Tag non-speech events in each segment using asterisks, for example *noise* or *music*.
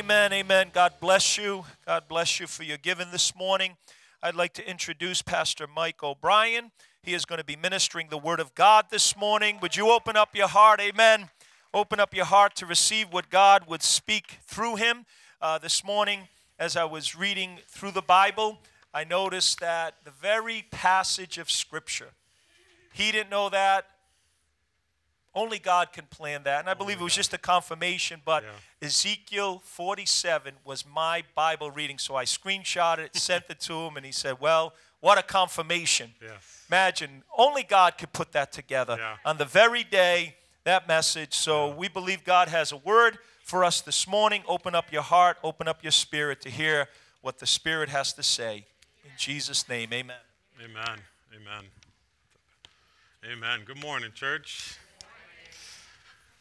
amen, amen. God bless you. God bless you for your giving this morning. I'd like to introduce Pastor Mike O'Brien. He is going to be ministering the Word of God this morning. Would you open up your heart? Amen. Open up your heart to receive what God would speak through him. Uh, this morning, as I was reading through the Bible, I noticed that the very passage of Scripture, he didn't know that. Only God can plan that. And I believe it was just a confirmation, but Yeah. Ezekiel 47 was my Bible reading. So I screenshot it, *laughs* sent it to him, and he said, Well, what a confirmation. Yes. Imagine, only God could put that together Yeah. on the very day, that message. So we believe God has a word for us this morning. Open up your heart, open up your spirit to hear what the Spirit has to say. In Jesus' name, amen. Amen. Amen. Amen. Good morning, church.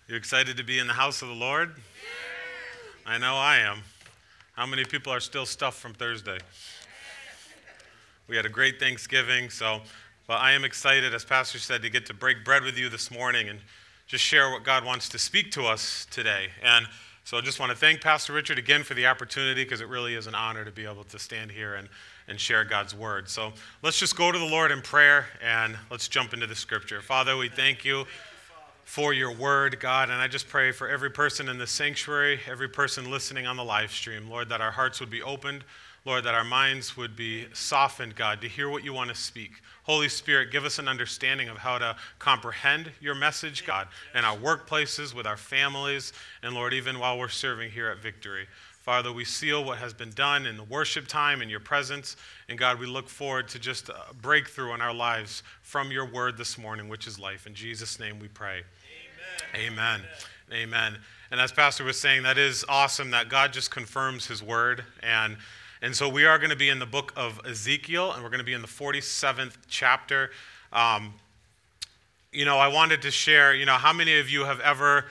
You excited to be in the house of the Lord? I know I am. How many people are still stuffed from Thursday? We had a great Thanksgiving, so but I am excited, as Pastor said, to get to break bread with you this morning and just share what God wants to speak to us today. And so I just want to thank Pastor Richard again for the opportunity because it really is an honor to be able to stand here and, and share God's word. So let's just go to the Lord in prayer and let's jump into the scripture. Father, we thank you for your word, God. And I just pray for every person in the sanctuary, every person listening on the live stream, Lord, that our hearts would be opened. Lord, that our minds would be softened, God, to hear what you want to speak. Holy Spirit, give us an understanding of how to comprehend your message, God, in our workplaces, with our families, and Lord, even while we're serving here at Victory. Father, we seal what has been done in the worship time in your presence. And God, we look forward to just a breakthrough in our lives from your word this morning, which is life. In Jesus' name we pray. Amen. Amen. And as Pastor was saying, that is awesome that God just confirms his word. And, and so we are going to be in the book of Ezekiel, and we're going to be in the 47th chapter. Um, you know, I wanted to share, you know, how many of you have ever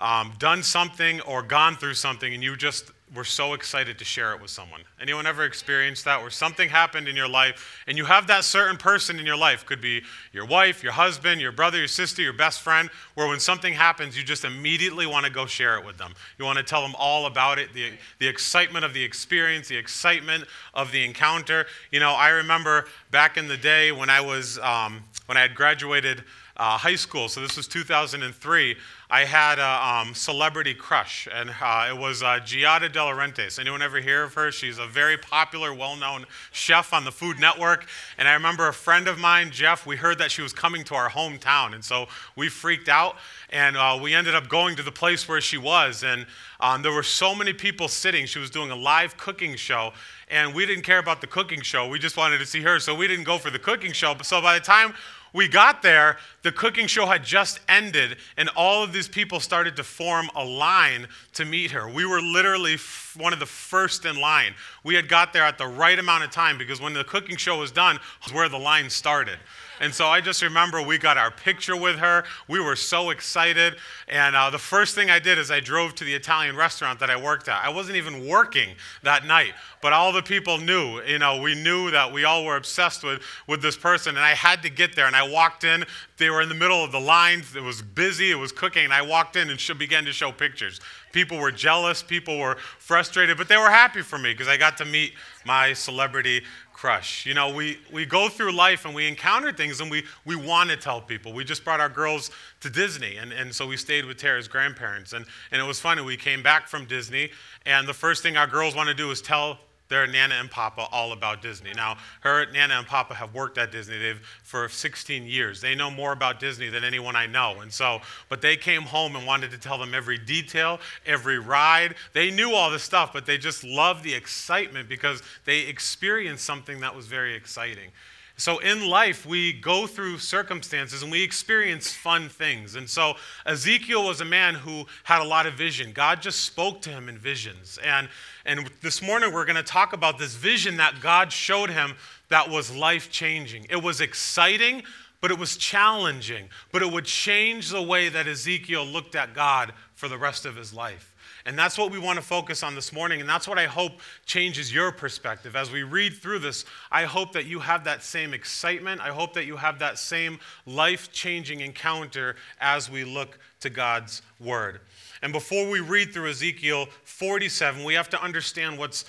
um, done something or gone through something and you just were so excited to share it with someone? Anyone ever experienced that where something happened in your life and you have that certain person in your life? Could be your wife, your husband, your brother, your sister, your best friend, where when something happens, you just immediately want to go share it with them. You want to tell them all about it, the, the excitement of the experience, the excitement of the encounter. You know, I remember back in the day when I was, um, when I had graduated uh, high school, so this was 2003, I had a um, celebrity crush, and uh, it was uh, Giada De Laurentiis. Anyone ever hear of her? She's a very popular, well known chef on the Food Network. And I remember a friend of mine, Jeff, we heard that she was coming to our hometown, and so we freaked out, and uh, we ended up going to the place where she was. And um, there were so many people sitting. She was doing a live cooking show, and we didn't care about the cooking show. We just wanted to see her, so we didn't go for the cooking show. So by the time we got there, the cooking show had just ended, and all of these people started to form a line to meet her. We were literally f- one of the first in line. We had got there at the right amount of time because when the cooking show was done, was where the line started. And so I just remember we got our picture with her. We were so excited. And uh, the first thing I did is I drove to the Italian restaurant that I worked at. I wasn't even working that night, but all the people knew. You know, we knew that we all were obsessed with, with this person. And I had to get there. And I walked in. They were in the middle of the line. It was busy. It was cooking. I walked in and sh- began to show pictures. People were jealous. People were frustrated, but they were happy for me because I got to meet my celebrity crush. You know, we, we go through life and we encounter things and we, we want to tell people. We just brought our girls to Disney, and, and so we stayed with Tara's grandparents. And, and it was funny. We came back from Disney, and the first thing our girls want to do is tell their Nana and Papa all about Disney. Now, her Nana and Papa have worked at Disney They've, for 16 years. They know more about Disney than anyone I know. And so, but they came home and wanted to tell them every detail, every ride. They knew all this stuff, but they just loved the excitement because they experienced something that was very exciting. So in life, we go through circumstances and we experience fun things. And so Ezekiel was a man who had a lot of vision. God just spoke to him in visions. And, and this morning, we're going to talk about this vision that God showed him that was life changing. It was exciting, but it was challenging. But it would change the way that Ezekiel looked at God for the rest of his life. And that's what we want to focus on this morning. And that's what I hope changes your perspective. As we read through this, I hope that you have that same excitement. I hope that you have that same life changing encounter as we look to God's word. And before we read through Ezekiel 47, we have to understand what's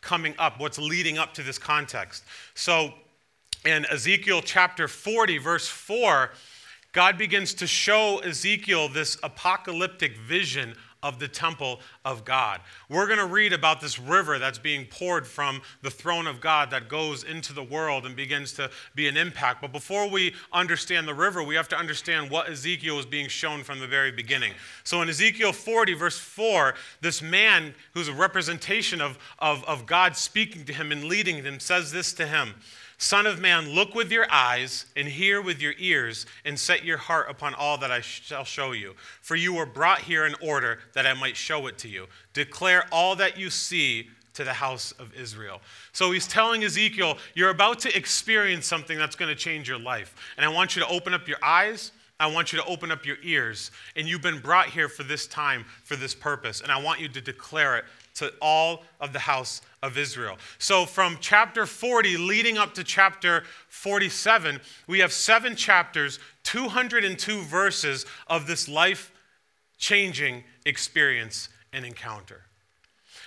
coming up, what's leading up to this context. So in Ezekiel chapter 40, verse 4, God begins to show Ezekiel this apocalyptic vision of the temple of God. We're going to read about this river that's being poured from the throne of God that goes into the world and begins to be an impact. But before we understand the river, we have to understand what Ezekiel is being shown from the very beginning. So in Ezekiel 40, verse 4, this man who's a representation of, of, of God speaking to him and leading him says this to him. Son of man, look with your eyes and hear with your ears, and set your heart upon all that I shall show you. For you were brought here in order that I might show it to you. Declare all that you see to the house of Israel. So he's telling Ezekiel, You're about to experience something that's going to change your life. And I want you to open up your eyes. I want you to open up your ears. And you've been brought here for this time, for this purpose. And I want you to declare it to all of the house of Israel. So, from chapter 40 leading up to chapter 47, we have seven chapters, 202 verses of this life changing experience and encounter.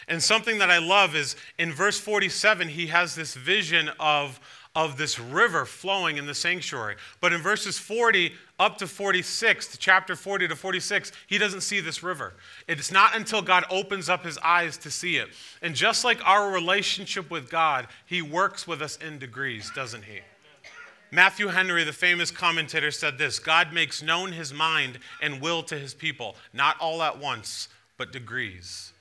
And something that I love is in verse 47, he has this vision of of this river flowing in the sanctuary. But in verses 40 up to 46, to chapter 40 to 46, he doesn't see this river. It's not until God opens up his eyes to see it. And just like our relationship with God, he works with us in degrees, doesn't he? Matthew Henry, the famous commentator, said this God makes known his mind and will to his people, not all at once, but degrees.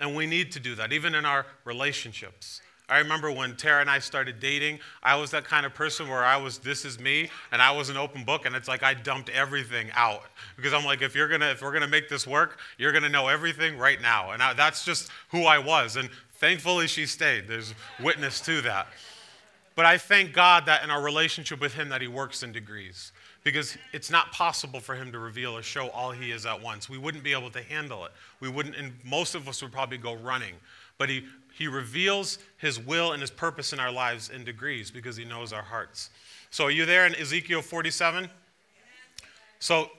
And we need to do that, even in our relationships. I remember when Tara and I started dating, I was that kind of person where I was, this is me, and I was an open book, and it's like I dumped everything out. Because I'm like, if you're gonna, if we're gonna make this work, you're gonna know everything right now. And I, that's just who I was. And thankfully she stayed. There's witness to that. But I thank God that in our relationship with Him that He works in degrees. Because it's not possible for Him to reveal or show all He is at once. We wouldn't be able to handle it. We wouldn't, and most of us would probably go running. But He he reveals his will and his purpose in our lives in degrees because he knows our hearts. So, are you there in Ezekiel 47? So,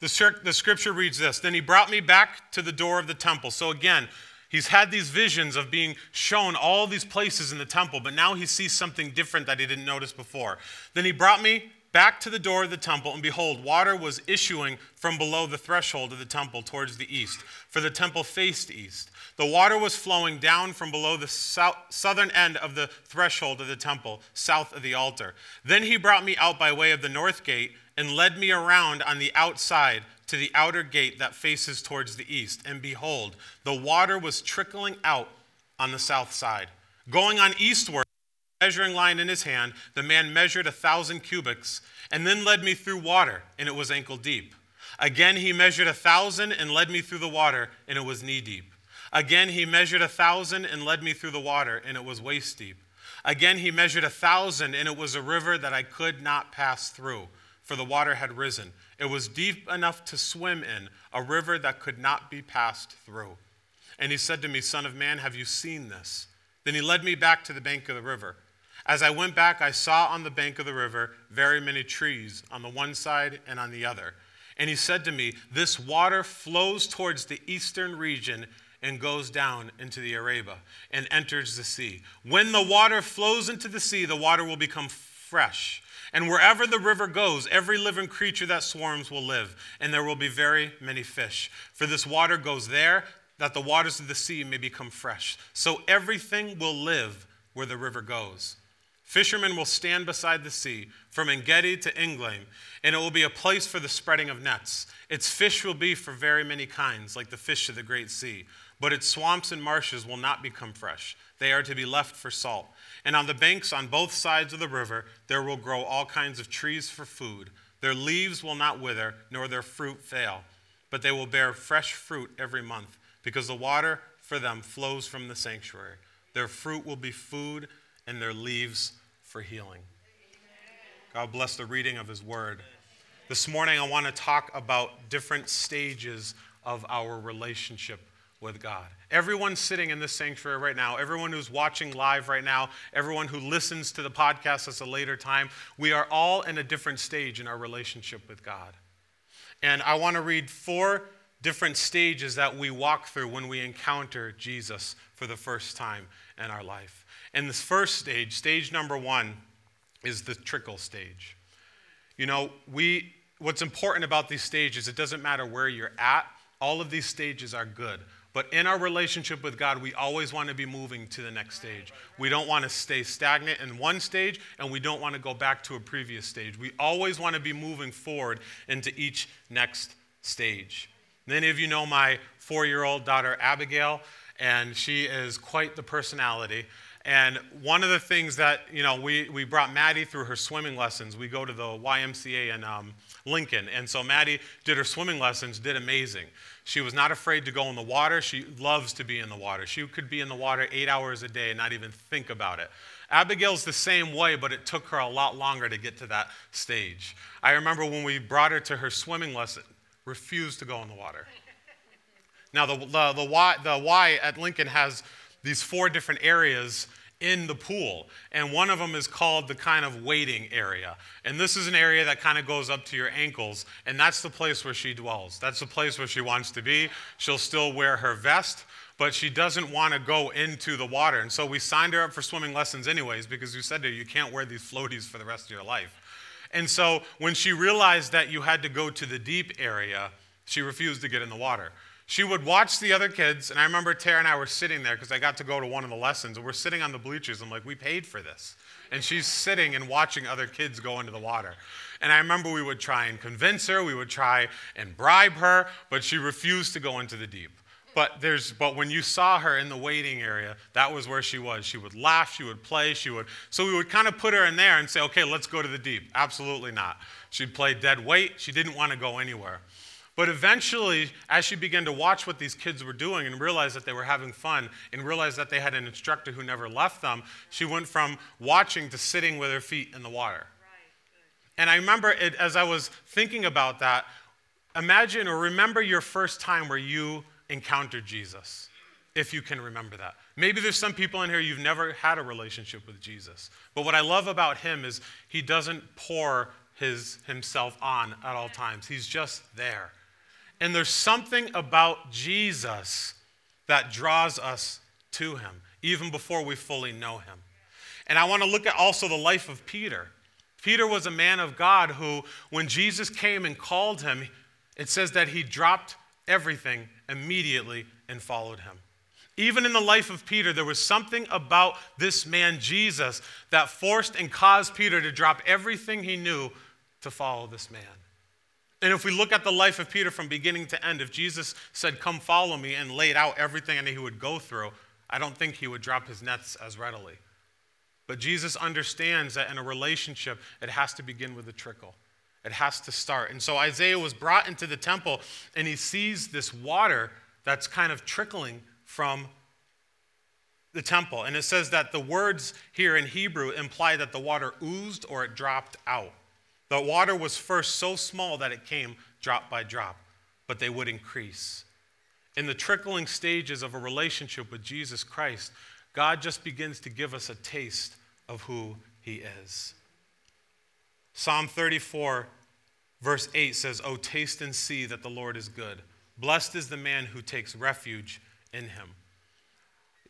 the, the scripture reads this Then he brought me back to the door of the temple. So, again, he's had these visions of being shown all these places in the temple, but now he sees something different that he didn't notice before. Then he brought me back to the door of the temple, and behold, water was issuing from below the threshold of the temple towards the east, for the temple faced east. The water was flowing down from below the south, southern end of the threshold of the temple, south of the altar. Then he brought me out by way of the north gate and led me around on the outside to the outer gate that faces towards the east. And behold, the water was trickling out on the south side. Going on eastward, measuring line in his hand, the man measured a thousand cubits and then led me through water, and it was ankle deep. Again, he measured a thousand and led me through the water, and it was knee deep. Again, he measured a thousand and led me through the water, and it was waist deep. Again, he measured a thousand, and it was a river that I could not pass through, for the water had risen. It was deep enough to swim in, a river that could not be passed through. And he said to me, Son of man, have you seen this? Then he led me back to the bank of the river. As I went back, I saw on the bank of the river very many trees on the one side and on the other. And he said to me, This water flows towards the eastern region and goes down into the Arabah and enters the sea. When the water flows into the sea, the water will become fresh. And wherever the river goes, every living creature that swarms will live, and there will be very many fish. For this water goes there, that the waters of the sea may become fresh. So everything will live where the river goes. Fishermen will stand beside the sea, from Engedi to Eneglaim, and it will be a place for the spreading of nets. Its fish will be for very many kinds, like the fish of the great sea but its swamps and marshes will not become fresh. They are to be left for salt. And on the banks on both sides of the river, there will grow all kinds of trees for food. Their leaves will not wither, nor their fruit fail, but they will bear fresh fruit every month, because the water for them flows from the sanctuary. Their fruit will be food, and their leaves for healing. God bless the reading of His word. This morning, I want to talk about different stages of our relationship with God. Everyone sitting in this sanctuary right now, everyone who's watching live right now, everyone who listens to the podcast at a later time, we are all in a different stage in our relationship with God. And I want to read four different stages that we walk through when we encounter Jesus for the first time in our life. And this first stage, stage number one, is the trickle stage. You know, we what's important about these stages, it doesn't matter where you're at, all of these stages are good. But in our relationship with God, we always want to be moving to the next stage. We don't want to stay stagnant in one stage, and we don't want to go back to a previous stage. We always want to be moving forward into each next stage. Many of you know my four year old daughter, Abigail, and she is quite the personality. And one of the things that, you know, we, we brought Maddie through her swimming lessons. We go to the YMCA in um, Lincoln. And so Maddie did her swimming lessons, did amazing. She was not afraid to go in the water. She loves to be in the water. She could be in the water eight hours a day and not even think about it. Abigail's the same way, but it took her a lot longer to get to that stage. I remember when we brought her to her swimming lesson, refused to go in the water. Now, the, the, the, y, the Y at Lincoln has these four different areas in the pool. And one of them is called the kind of waiting area. And this is an area that kind of goes up to your ankles. And that's the place where she dwells. That's the place where she wants to be. She'll still wear her vest, but she doesn't want to go into the water. And so we signed her up for swimming lessons, anyways, because you said to her, you can't wear these floaties for the rest of your life. And so when she realized that you had to go to the deep area, she refused to get in the water. She would watch the other kids, and I remember Tara and I were sitting there because I got to go to one of the lessons, and we're sitting on the bleachers. I'm like, we paid for this. And she's sitting and watching other kids go into the water. And I remember we would try and convince her, we would try and bribe her, but she refused to go into the deep. But there's but when you saw her in the waiting area, that was where she was. She would laugh, she would play, she would so we would kind of put her in there and say, okay, let's go to the deep. Absolutely not. She'd play dead weight, she didn't want to go anywhere. But eventually, as she began to watch what these kids were doing and realize that they were having fun and realize that they had an instructor who never left them, she went from watching to sitting with her feet in the water. and I remember it, as I was thinking about that, imagine or remember your first time where you encountered Jesus, if you can remember that. Maybe there's some people in here you've never had a relationship with Jesus. But what I love about him is he doesn't pour his, himself on at all times, he's just there. And there's something about Jesus that draws us to him, even before we fully know him. And I want to look at also the life of Peter. Peter was a man of God who, when Jesus came and called him, it says that he dropped everything immediately and followed him. Even in the life of Peter, there was something about this man, Jesus, that forced and caused Peter to drop everything he knew to follow this man. And if we look at the life of Peter from beginning to end, if Jesus said, Come follow me, and laid out everything that he would go through, I don't think he would drop his nets as readily. But Jesus understands that in a relationship, it has to begin with a trickle. It has to start. And so Isaiah was brought into the temple and he sees this water that's kind of trickling from the temple. And it says that the words here in Hebrew imply that the water oozed or it dropped out. The water was first so small that it came drop by drop, but they would increase. In the trickling stages of a relationship with Jesus Christ, God just begins to give us a taste of who He is. Psalm 34, verse 8 says, Oh, taste and see that the Lord is good. Blessed is the man who takes refuge in Him.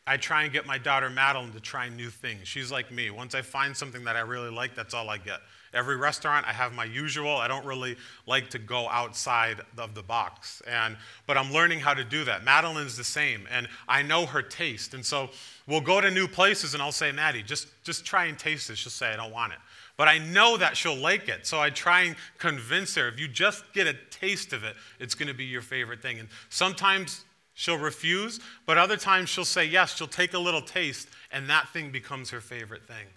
I try and get my daughter Madeline to try new things. She's like me. Once I find something that I really like, that's all I get. Every restaurant, I have my usual. I don't really like to go outside of the box. And, but I'm learning how to do that. Madeline's the same, and I know her taste. And so we'll go to new places, and I'll say, Maddie, just, just try and taste this. She'll say, I don't want it. But I know that she'll like it. So I try and convince her if you just get a taste of it, it's going to be your favorite thing. And sometimes she'll refuse, but other times she'll say yes. She'll take a little taste, and that thing becomes her favorite thing.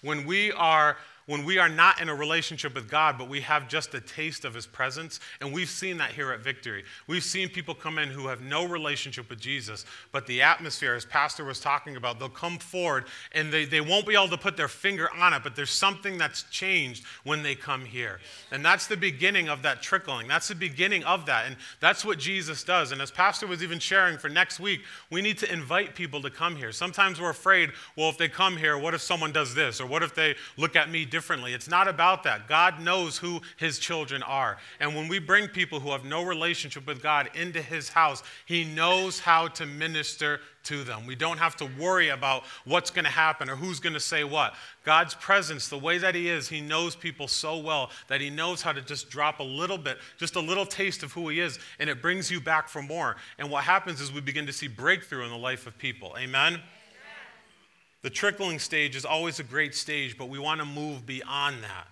When we are when we are not in a relationship with God, but we have just a taste of His presence. And we've seen that here at Victory. We've seen people come in who have no relationship with Jesus, but the atmosphere, as Pastor was talking about, they'll come forward and they, they won't be able to put their finger on it, but there's something that's changed when they come here. And that's the beginning of that trickling. That's the beginning of that. And that's what Jesus does. And as Pastor was even sharing for next week, we need to invite people to come here. Sometimes we're afraid, well, if they come here, what if someone does this? Or what if they look at me differently. It's not about that. God knows who his children are. And when we bring people who have no relationship with God into his house, he knows how to minister to them. We don't have to worry about what's going to happen or who's going to say what. God's presence, the way that he is, he knows people so well that he knows how to just drop a little bit, just a little taste of who he is, and it brings you back for more. And what happens is we begin to see breakthrough in the life of people. Amen. The trickling stage is always a great stage, but we want to move beyond that.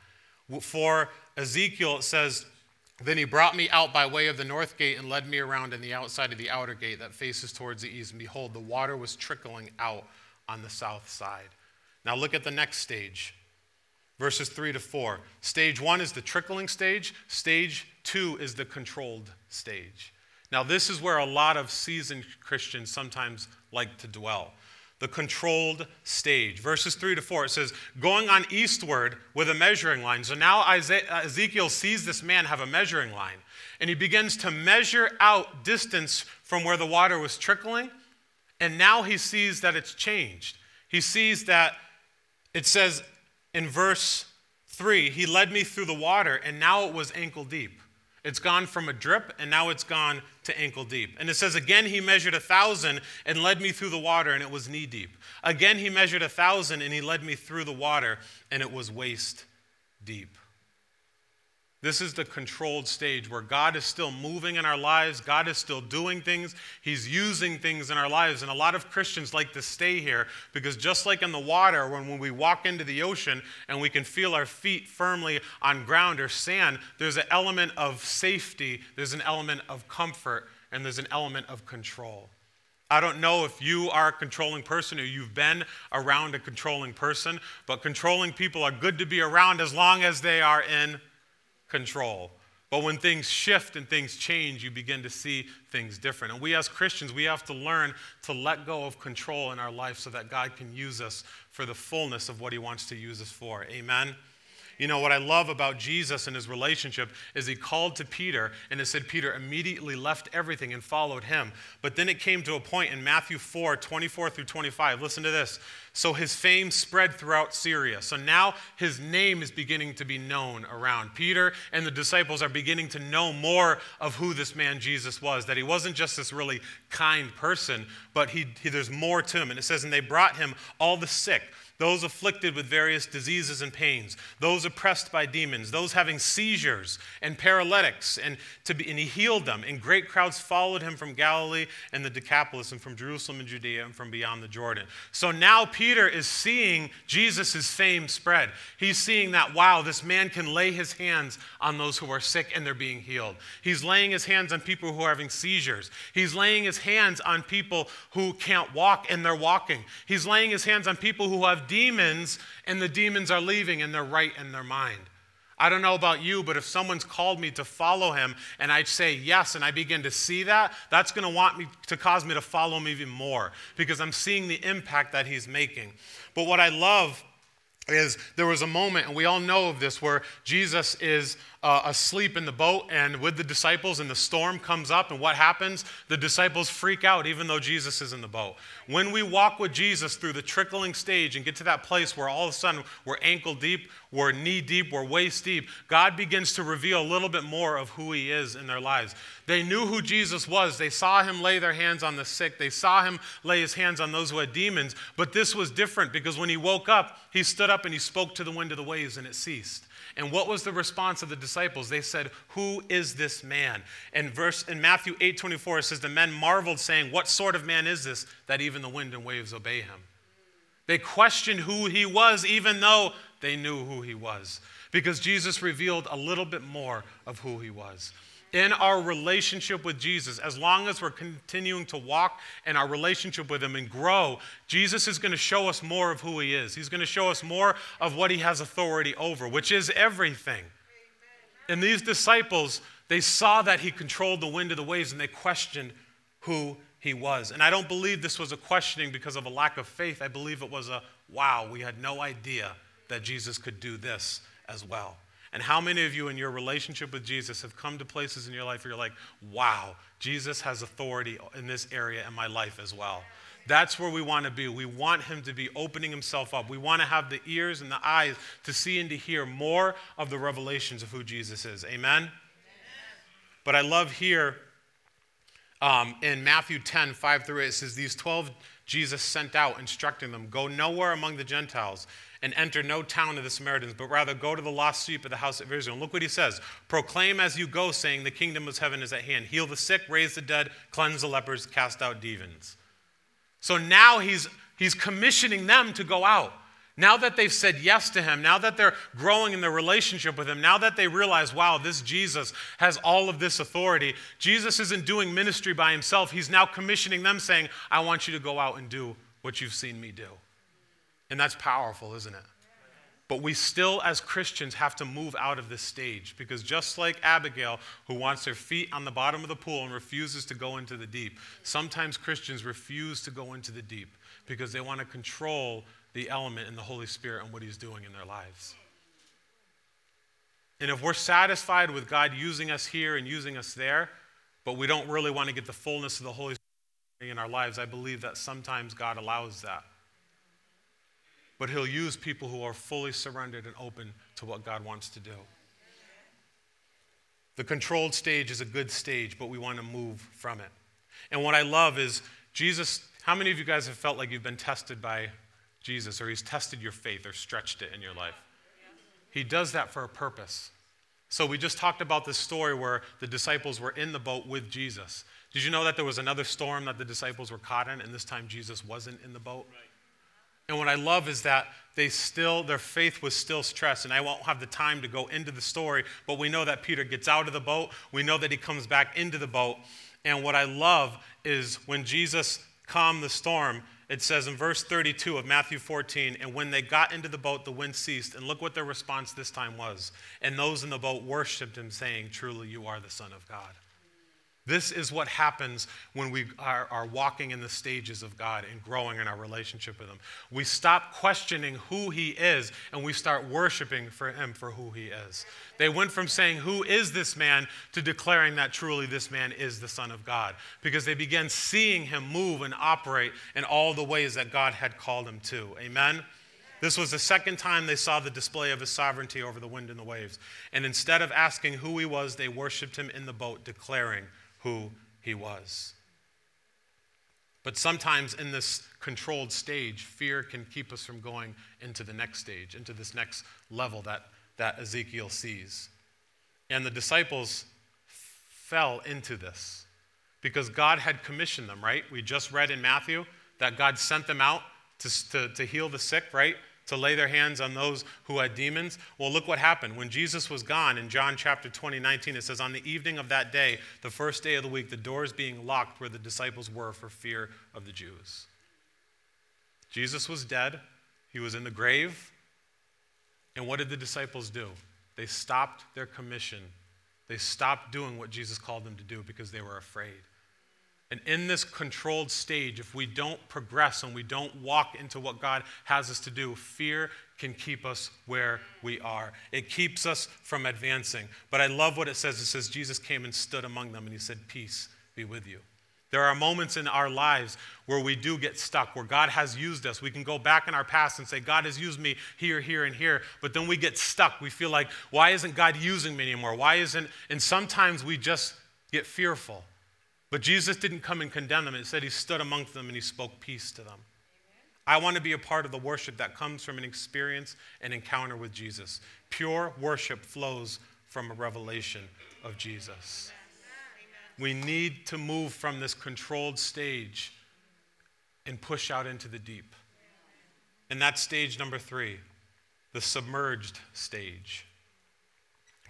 For Ezekiel, it says, Then he brought me out by way of the north gate and led me around in the outside of the outer gate that faces towards the east. And behold, the water was trickling out on the south side. Now look at the next stage. Verses 3 to 4. Stage one is the trickling stage, stage two is the controlled stage. Now, this is where a lot of seasoned Christians sometimes like to dwell the controlled stage. Verses 3 to 4, it says, going on eastward with a measuring line. So now Ezekiel sees this man have a measuring line, and he begins to measure out distance from where the water was trickling, and now he sees that it's changed. He sees that it says in verse 3, he led me through the water, and now it was ankle deep. It's gone from a drip and now it's gone to ankle deep. And it says, Again, he measured a thousand and led me through the water, and it was knee deep. Again, he measured a thousand and he led me through the water, and it was waist deep. This is the controlled stage where God is still moving in our lives. God is still doing things. He's using things in our lives. And a lot of Christians like to stay here because, just like in the water, when, when we walk into the ocean and we can feel our feet firmly on ground or sand, there's an element of safety, there's an element of comfort, and there's an element of control. I don't know if you are a controlling person or you've been around a controlling person, but controlling people are good to be around as long as they are in control. But when things shift and things change, you begin to see things different. And we as Christians, we have to learn to let go of control in our life so that God can use us for the fullness of what He wants to use us for. Amen. You know, what I love about Jesus and his relationship is he called to Peter and it said Peter immediately left everything and followed him. But then it came to a point in Matthew 4 24 through 25. Listen to this. So his fame spread throughout Syria. So now his name is beginning to be known around. Peter and the disciples are beginning to know more of who this man Jesus was, that he wasn't just this really kind person, but he, he there's more to him. And it says, and they brought him all the sick those afflicted with various diseases and pains, those oppressed by demons, those having seizures and paralytics, and, to be, and he healed them. And great crowds followed him from Galilee and the Decapolis, and from Jerusalem and Judea, and from beyond the Jordan. So now Peter is seeing Jesus' fame spread. He's seeing that, wow, this man can lay his hands on those who are sick and they're being healed. He's laying his hands on people who are having seizures. He's laying his hands on people who can't walk and they're walking. He's laying his hands on people who have demons and the demons are leaving and they're right in their mind. I don't know about you, but if someone's called me to follow him and I say yes and I begin to see that, that's going to want me to cause me to follow him even more because I'm seeing the impact that he's making. But what I love is there was a moment, and we all know of this, where Jesus is uh, asleep in the boat and with the disciples, and the storm comes up, and what happens? The disciples freak out even though Jesus is in the boat. When we walk with Jesus through the trickling stage and get to that place where all of a sudden we're ankle deep, we're knee deep, we're waist deep, God begins to reveal a little bit more of who He is in their lives. They knew who Jesus was. They saw Him lay their hands on the sick, they saw Him lay His hands on those who had demons. But this was different because when He woke up, He stood up and He spoke to the wind of the waves and it ceased. And what was the response of the disciples? They said, Who is this man? And verse in Matthew 8 24 it says, The men marveled, saying, What sort of man is this that even the wind and waves obey him? They questioned who he was, even though they knew who he was, because Jesus revealed a little bit more of who he was in our relationship with Jesus, as long as we're continuing to walk in our relationship with Him and grow, Jesus is going to show us more of who He is. He's going to show us more of what He has authority over, which is everything. And these disciples, they saw that He controlled the wind of the waves and they questioned who He was. And I don't believe this was a questioning because of a lack of faith. I believe it was a wow, we had no idea that Jesus could do this as well. And how many of you in your relationship with Jesus have come to places in your life where you're like, wow, Jesus has authority in this area in my life as well? That's where we want to be. We want him to be opening himself up. We want to have the ears and the eyes to see and to hear more of the revelations of who Jesus is. Amen? Amen. But I love here um, in Matthew 10, 5 through 8, it says, These 12 Jesus sent out, instructing them, Go nowhere among the Gentiles and enter no town of the Samaritans, but rather go to the lost sheep of the house of Israel. And look what he says Proclaim as you go, saying, The kingdom of heaven is at hand. Heal the sick, raise the dead, cleanse the lepers, cast out demons. So now he's, he's commissioning them to go out. Now that they've said yes to him, now that they're growing in their relationship with him, now that they realize, wow, this Jesus has all of this authority, Jesus isn't doing ministry by himself. He's now commissioning them, saying, I want you to go out and do what you've seen me do. And that's powerful, isn't it? But we still, as Christians, have to move out of this stage because just like Abigail, who wants her feet on the bottom of the pool and refuses to go into the deep, sometimes Christians refuse to go into the deep because they want to control the element in the Holy Spirit and what He's doing in their lives. And if we're satisfied with God using us here and using us there, but we don't really want to get the fullness of the Holy Spirit in our lives, I believe that sometimes God allows that but He'll use people who are fully surrendered and open to what God wants to do. The controlled stage is a good stage, but we want to move from it. And what I love is Jesus. How many of you guys have felt like you've been tested by Jesus, or He's tested your faith or stretched it in your life? He does that for a purpose. So we just talked about this story where the disciples were in the boat with Jesus. Did you know that there was another storm that the disciples were caught in, and this time Jesus wasn't in the boat? And what I love is that they still, their faith was still stressed. And I won't have the time to go into the story, but we know that Peter gets out of the boat. We know that he comes back into the boat. And what I love is when Jesus calmed the storm, it says in verse 32 of Matthew 14, and when they got into the boat, the wind ceased. And look what their response this time was. And those in the boat worshiped him, saying, Truly, you are the Son of God. This is what happens when we are, are, walking in the stages of God and growing in our relationship with Him. We stop questioning who He is and we start worshiping for Him for who He is. They went from saying, Who is this man? to declaring that truly this man is the Son of God because they began seeing Him move and operate in all the ways that God had called Him to. Amen? This was the second time they saw the display of his sovereignty over the wind and the waves. And instead of asking who he was, they worshiped him in the boat, declaring, who he was. But sometimes in this controlled stage, fear can keep us from going into the next stage, into this next level that, that Ezekiel sees. And the disciples fell into this because God had commissioned them, right? We just read in Matthew that God sent them out to, to, to heal the sick, right? To lay their hands on those who had demons. Well, look what happened. When Jesus was gone in John chapter 20, 19, it says, On the evening of that day, the first day of the week, the doors being locked where the disciples were for fear of the Jews. Jesus was dead, he was in the grave. And what did the disciples do? They stopped their commission. They stopped doing what Jesus called them to do because they were afraid. And in this controlled stage, if we don't progress and we don't walk into what God has us to do, fear can keep us where we are. It keeps us from advancing. But I love what it says. It says, Jesus came and stood among them and he said, Peace be with you. There are moments in our lives where we do get stuck, where God has used us. We can go back in our past and say, God has used me here, here, and here. But then we get stuck. We feel like, why isn't God using me anymore? Why isn't, and sometimes we just get fearful. But Jesus didn't come and condemn them. It said he stood amongst them and he spoke peace to them. I want to be a part of the worship that comes from an experience and encounter with Jesus. Pure worship flows from a revelation of Jesus. We need to move from this controlled stage and push out into the deep. And that's stage number three, the submerged stage.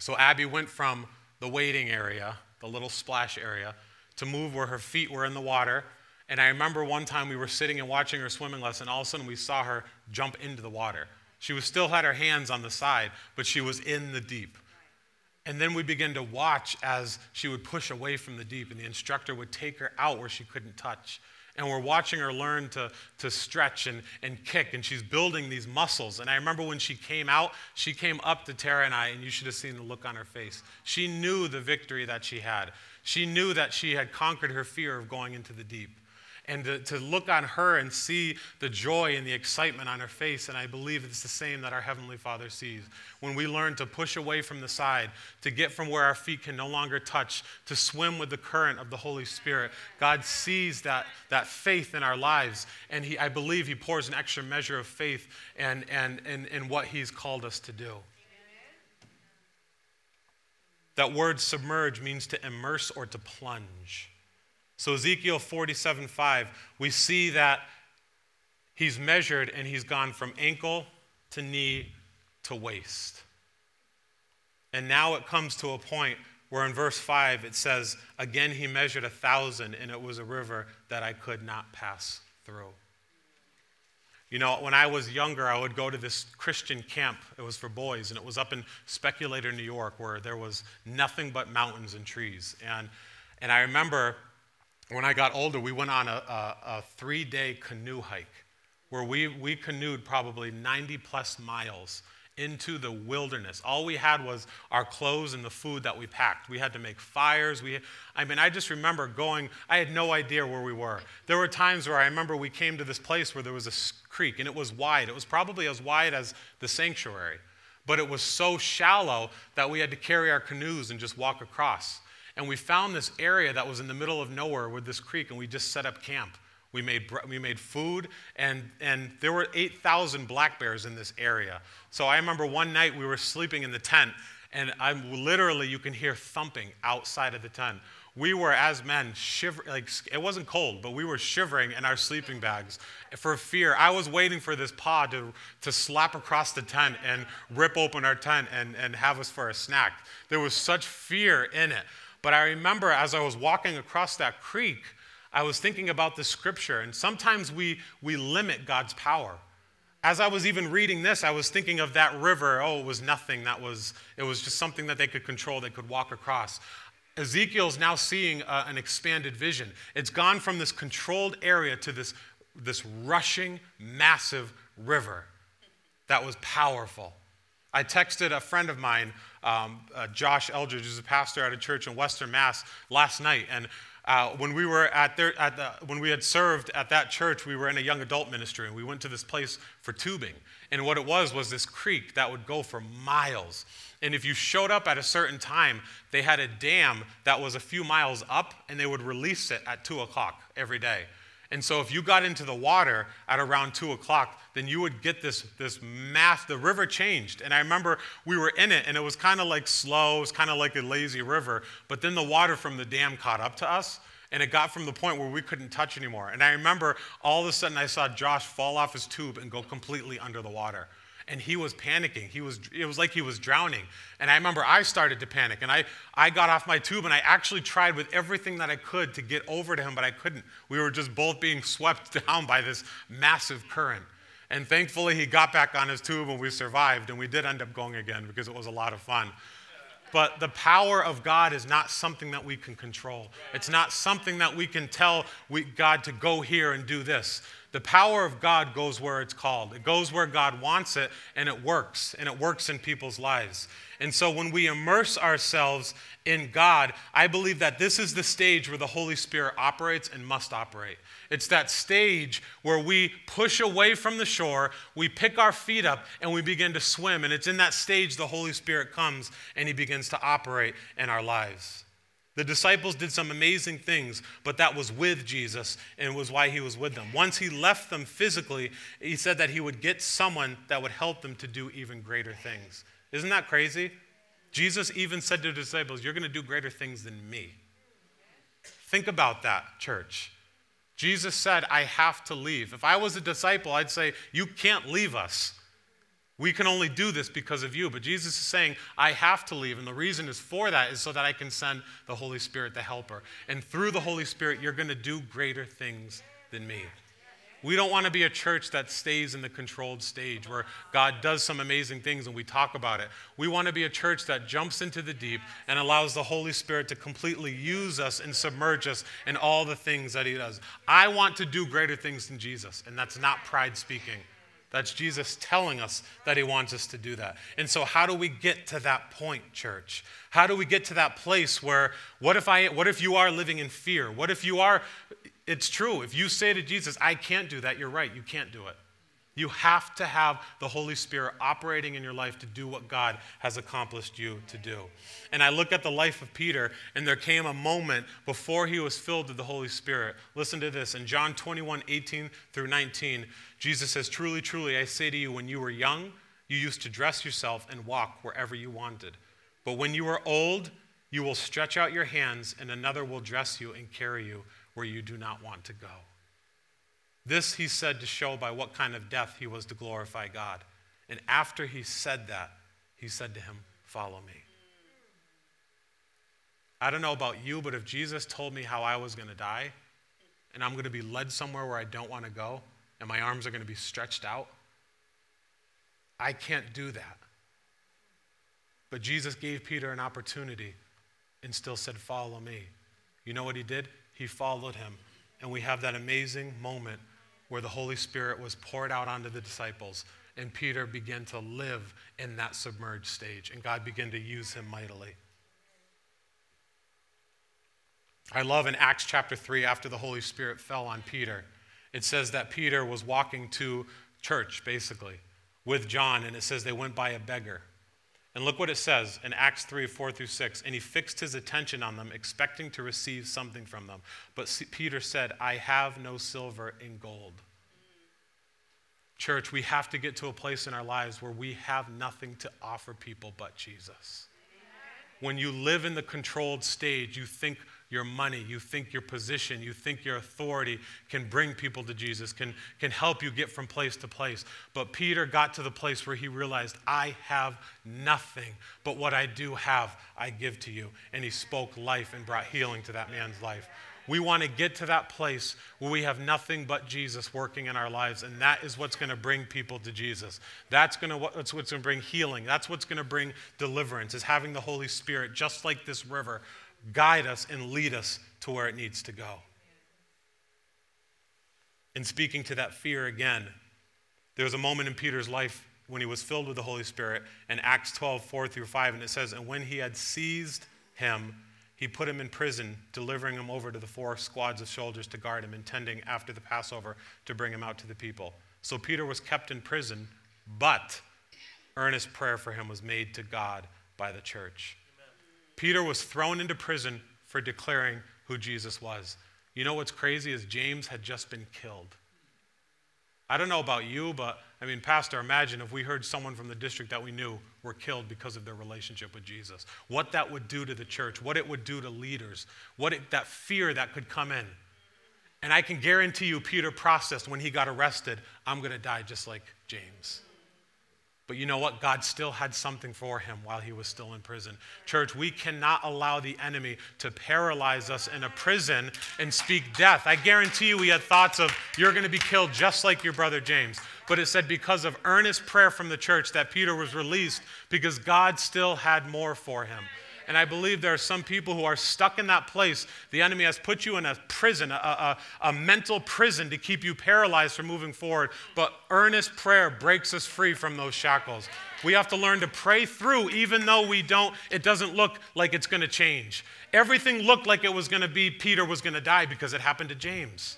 So Abby went from the waiting area, the little splash area, to move where her feet were in the water. And I remember one time we were sitting and watching her swimming lesson, all of a sudden we saw her jump into the water. She was still had her hands on the side, but she was in the deep. And then we began to watch as she would push away from the deep, and the instructor would take her out where she couldn't touch. And we're watching her learn to, to stretch and, and kick, and she's building these muscles. And I remember when she came out, she came up to Tara and I, and you should have seen the look on her face. She knew the victory that she had. She knew that she had conquered her fear of going into the deep. and to, to look on her and see the joy and the excitement on her face. And I believe it's the same that our Heavenly Father sees. When we learn to push away from the side, to get from where our feet can no longer touch, to swim with the current of the Holy Spirit, God sees that, that faith in our lives. And he, I believe He pours an extra measure of faith and, and, and, and what He's called us to do. That word submerge means to immerse or to plunge. So, Ezekiel 47 5, we see that he's measured and he's gone from ankle to knee to waist. And now it comes to a point where in verse 5 it says, Again he measured a thousand, and it was a river that I could not pass through. You know, when I was younger, I would go to this Christian camp. It was for boys, and it was up in Speculator, New York, where there was nothing but mountains and trees. And, and I remember when I got older, we went on a, a, a three day canoe hike where we, we canoed probably 90 plus miles into the wilderness. All we had was our clothes and the food that we packed. We had to make fires. We, I mean, I just remember going, I had no idea where we were. There were times where I remember we came to this place where there was a creek and it was wide. It was probably as wide as the sanctuary, but it was so shallow that we had to carry our canoes and just walk across. And we found this area that was in the middle of nowhere with this creek, and we just set up camp. We made, we made food, and, and there were 8,000 black bears in this area. So I remember one night we were sleeping in the tent, and I'm literally, you can hear thumping outside of the tent. We were, as men, shivering, like, it wasn't cold, but we were shivering in our sleeping bags for fear. I was waiting for this paw to, to slap across the tent and rip open our tent and, and have us for a snack. There was such fear in it. But I remember as I was walking across that creek, I was thinking about the scripture, and sometimes we, we limit God's power. As I was even reading this, I was thinking of that river. Oh, it was nothing. That was, it was just something that they could control, they could walk across. Ezekiel's now seeing uh, an expanded vision. It's gone from this controlled area to this, this rushing, massive river that was powerful. I texted a friend of mine, um, uh, Josh Eldridge, who's a pastor at a church in Western Mass, last night, and uh, when we were at, their, at the, when we had served at that church, we were in a young adult ministry, and we went to this place for tubing. And what it was was this creek that would go for miles. And if you showed up at a certain time, they had a dam that was a few miles up, and they would release it at two o'clock every day. And so if you got into the water at around two o'clock, then you would get this, this mass, the river changed. And I remember we were in it and it was kind of like slow, it was kind of like a lazy river. But then the water from the dam caught up to us and it got from the point where we couldn't touch anymore. And I remember all of a sudden I saw Josh fall off his tube and go completely under the water and he was panicking. He was, it was like he was drowning. And I remember I started to panic and I, I got off my tube and I actually tried with everything that I could to get over to him, but I couldn't. We were just both being swept *laughs* down by this massive current. And thankfully, he got back on his tube and we survived, and we did end up going again because it was a lot of fun. But the power of God is not something that we can control. It's not something that we can tell we, God to go here and do this. The power of God goes where it's called. It goes where God wants it, and it works, and it works in people's lives. And so when we immerse ourselves in God, I believe that this is the stage where the Holy Spirit operates and must operate. It's that stage where we push away from the shore, we pick our feet up, and we begin to swim. And it's in that stage the Holy Spirit comes and he begins to operate in our lives. The disciples did some amazing things, but that was with Jesus and was why he was with them. Once he left them physically, he said that he would get someone that would help them to do even greater things. Isn't that crazy? Jesus even said to the disciples, You're going to do greater things than me. Think about that, church. Jesus said, I have to leave. If I was a disciple, I'd say, You can't leave us. We can only do this because of you. But Jesus is saying, I have to leave. And the reason is for that is so that I can send the Holy Spirit, the helper. And through the Holy Spirit, you're going to do greater things than me. We don't want to be a church that stays in the controlled stage where God does some amazing things and we talk about it. We want to be a church that jumps into the deep and allows the Holy Spirit to completely use us and submerge us in all the things that He does. I want to do greater things than Jesus, and that's not pride speaking. That's Jesus telling us that he wants us to do that. And so how do we get to that point, church? How do we get to that place where what if I what if you are living in fear? What if you are it's true. If you say to Jesus, I can't do that, you're right. You can't do it. You have to have the Holy Spirit operating in your life to do what God has accomplished you to do. And I look at the life of Peter, and there came a moment before he was filled with the Holy Spirit. Listen to this. In John 21 18 through 19, Jesus says, Truly, truly, I say to you, when you were young, you used to dress yourself and walk wherever you wanted. But when you are old, you will stretch out your hands, and another will dress you and carry you where you do not want to go. This he said to show by what kind of death he was to glorify God. And after he said that, he said to him, Follow me. I don't know about you, but if Jesus told me how I was going to die, and I'm going to be led somewhere where I don't want to go, and my arms are going to be stretched out, I can't do that. But Jesus gave Peter an opportunity and still said, Follow me. You know what he did? He followed him. And we have that amazing moment where the Holy Spirit was poured out onto the disciples, and Peter began to live in that submerged stage, and God began to use him mightily. I love in Acts chapter 3, after the Holy Spirit fell on Peter, it says that Peter was walking to church, basically, with John, and it says they went by a beggar. And look what it says in Acts 3 4 through 6. And he fixed his attention on them, expecting to receive something from them. But Peter said, I have no silver and gold. Church, we have to get to a place in our lives where we have nothing to offer people but Jesus. When you live in the controlled stage, you think your money, you think your position, you think your authority can bring people to Jesus, can, can help you get from place to place. But Peter got to the place where he realized, I have nothing, but what I do have, I give to you. And he spoke life and brought healing to that man's life. We want to get to that place where we have nothing but Jesus working in our lives, and that is what's going to bring people to Jesus. That's going to what's what's going to bring healing. That's what's going to bring deliverance. Is having the Holy Spirit, just like this river, guide us and lead us to where it needs to go. In speaking to that fear again, there was a moment in Peter's life when he was filled with the Holy Spirit in Acts 12, 4 through 5, and it says, And when he had seized him, he put him in prison, delivering him over to the four squads of soldiers to guard him, intending after the Passover to bring him out to the people. So Peter was kept in prison, but earnest prayer for him was made to God by the church. Peter was thrown into prison for declaring who Jesus was. You know what's crazy is James had just been killed. I don't know about you, but I mean, Pastor, imagine if we heard someone from the district that we knew were killed because of their relationship with Jesus. What that would do to the church, what it would do to leaders, what it, that fear that could come in. And I can guarantee you, Peter processed when he got arrested, I'm going to die just like James. But you know what? God still had something for him while he was still in prison. Church, we cannot allow the enemy to paralyze us in a prison and speak death. I guarantee you, we had thoughts of, you're going to be killed just like your brother James. But it said, because of earnest prayer from the church, that Peter was released because God still had more for him. And I believe there are some people who are stuck in that place. The enemy has put you in a prison, a, a, a, mental prison to keep you paralyzed from moving forward. But earnest prayer breaks us free from those shackles. We have to learn to pray through, even though we don't, it doesn't look like it's going to change. Everything looked like it was going to be Peter was going to die because it happened to James.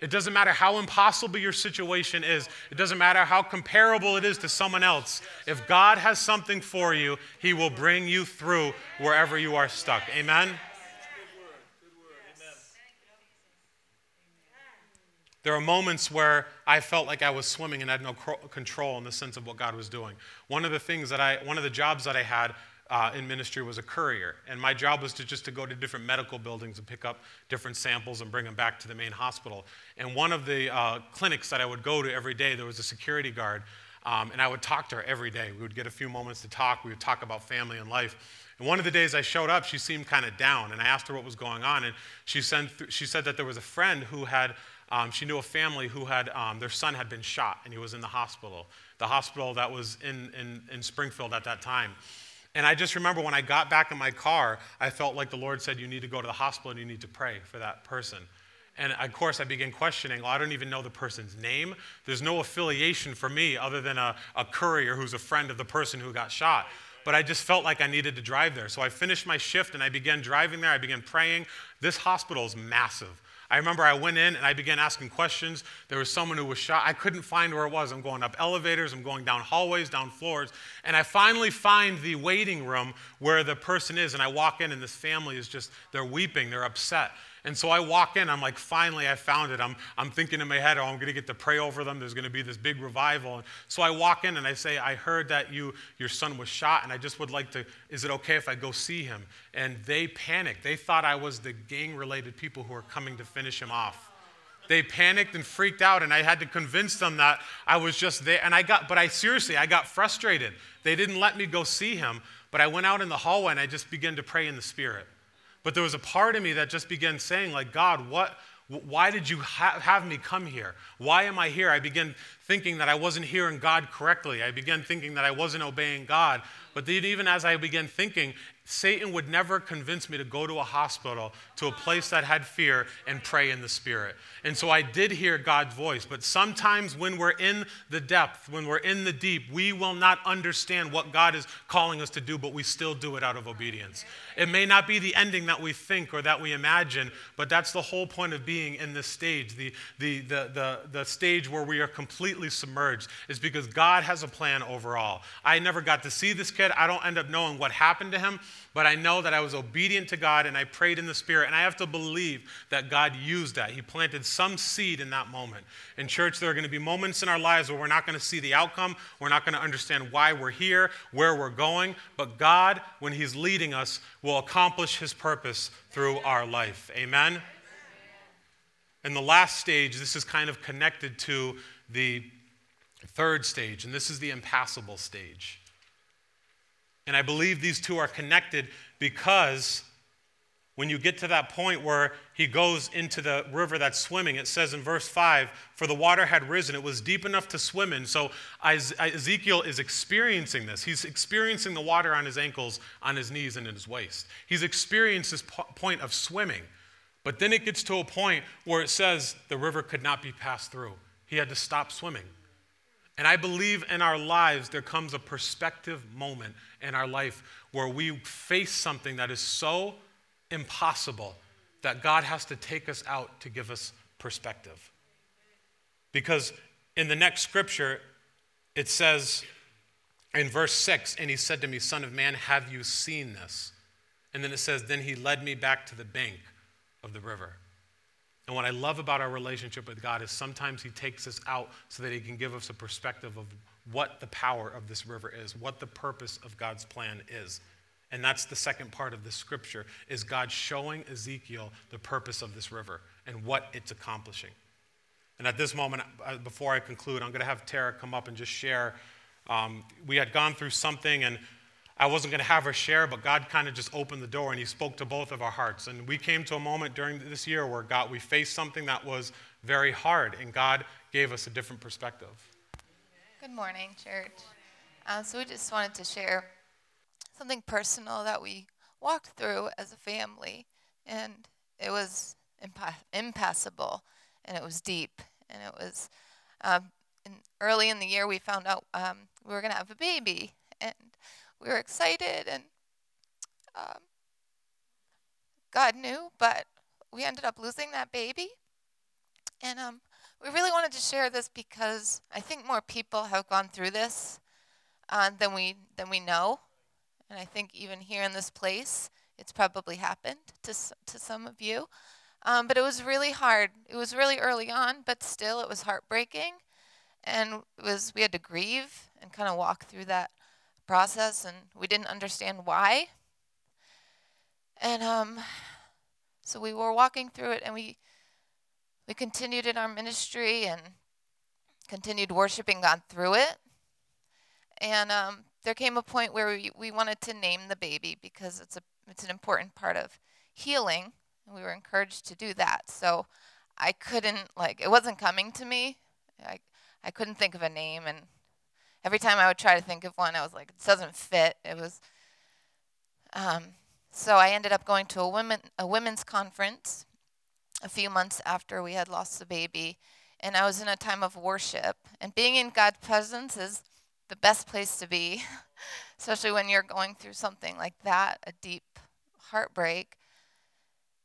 It doesn't matter how impossible your situation is. It doesn't matter how comparable it is to someone else. If God has something for you, He will bring you through wherever you are stuck. Amen? There are moments where I felt like I was swimming and had no control in the sense of what God was doing. One of the things that I, one of the jobs that I had uh, in ministry was a courier, and my job was to just to go to different medical buildings and pick up different samples and bring them back to the main hospital. And one of the uh, clinics that I would go to every day, there was a security guard, um, and I would talk to her every day. We would get a few moments to talk. We would talk about family and life. And one of the days I showed up, she seemed kind of down, and I asked her what was going on, and she said, she said that there was a friend who had. Um, she knew a family who had um, their son had been shot and he was in the hospital the hospital that was in, in, in springfield at that time and I just remember when I got back in my car, I felt like the Lord said, You need to go to the hospital and you need to pray for that person. And of course, I began questioning, well, I don't even know the person's name. There's no affiliation for me other than a, a courier who's a friend of the person who got shot. But I just felt like I needed to drive there. So I finished my shift and I began driving there. I began praying. This hospital is massive. I remember I went in and I began asking questions. There was someone who was shot. I couldn't find where it was. I'm going up elevators, I'm going down hallways, down floors, and I finally find the waiting room where the person is. And I walk in, and this family is just, they're weeping, they're upset. And so I walk in, I'm like, finally, I found it. I'm, I'm thinking in my head, oh, I'm going to get to pray over them. There's going to be this big revival. And so I walk in and I say, I heard that you, your son was shot, and I just would like to, is it okay if I go see him? And they panicked. They thought I was the gang related people who are coming to finish him off. They panicked and freaked out, and I had to convince them that I was just there. And I got, but I seriously, I got frustrated. They didn't let me go see him, but I went out in the hallway and I just began to pray in the Spirit. But there was a part of me that just began saying, like, God, what, why did you ha- have me come here? Why am I here? I began thinking that I wasn't hearing God correctly. I began thinking that I wasn't obeying God. But even as I began thinking, Satan would never convince me to go to a hospital, to a place that had fear, and pray in the Spirit. And so I did hear God's voice. But sometimes when we're in the depth, when we're in the deep, we will not understand what God is calling us to do, but we still do it out of obedience. It may not be the ending that we think or that we imagine, but that's the whole point of being in this stage, the, the, the, the, the stage where we are completely submerged, is because God has a plan overall. I never got to see this kid. I don't end up knowing what happened to him, but I know that I was obedient to God and I prayed in the Spirit. And I have to believe that God used that. He planted some seed in that moment. In church, there are going to be moments in our lives where we're not going to see the outcome. We're not going to understand why we're here, where we're going. But God, when He's leading us, will accomplish His purpose through our life. Amen? And the last stage, this is kind of connected to the third stage, and this is the impassable stage. And I believe these two are connected because when you get to that point where he goes into the river that's swimming, it says in verse 5 For the water had risen, it was deep enough to swim in. So Ezekiel is experiencing this. He's experiencing the water on his ankles, on his knees, and in his waist. He's experienced this point of swimming. But then it gets to a point where it says the river could not be passed through. He had to stop swimming. And I believe in our lives there comes a perspective moment in our life where we face something that is so impossible that God has to take us out to give us perspective. Because in the next scripture, it says in verse 6, and he said to me, Son of man, have you seen this? And then it says, Then he led me back to the bank of the river. And what I love about our relationship with God is sometimes He takes us out so that He can give us a perspective of what the power of this river is, what the purpose of God's plan is. And that's the second part of the scripture is God showing Ezekiel the purpose of this river and what it's accomplishing. And at this moment, uh, before I conclude, I'm going to have Tara come up and just share. Um, we had gone through something, and I wasn't going to have her share, but God kind of just opened the door and He spoke to both of our hearts. And we came to a moment during this year where God, we faced something that was very hard, and God gave us a different perspective. Good morning, church. Uh, so we just wanted to share something personal that we walked through as a family, and it was impa- impassable, and it was deep, and it was um, in, early in the year we found out um, we were going to have a baby, and we were excited and um, God knew, but we ended up losing that baby. And um, we really wanted to share this because I think more people have gone through this uh, than we than we know, and I think even here in this place, it's probably happened to to some of you. Um, but it was really hard. It was really early on, but still, it was heartbreaking, and it was we had to grieve and kind of walk through that process and we didn't understand why. And um, so we were walking through it and we we continued in our ministry and continued worshiping God through it. And um, there came a point where we, we wanted to name the baby because it's a it's an important part of healing and we were encouraged to do that. So I couldn't like it wasn't coming to me. I I couldn't think of a name and every time I would try to think of one, I was like, it doesn't fit. It was. Um, so I ended up going to a women a women's conference a few months after we had lost the baby, and I was in a time of worship. And being in God's presence is the best place to be, *laughs* especially when you're going through something like that, a deep heartbreak.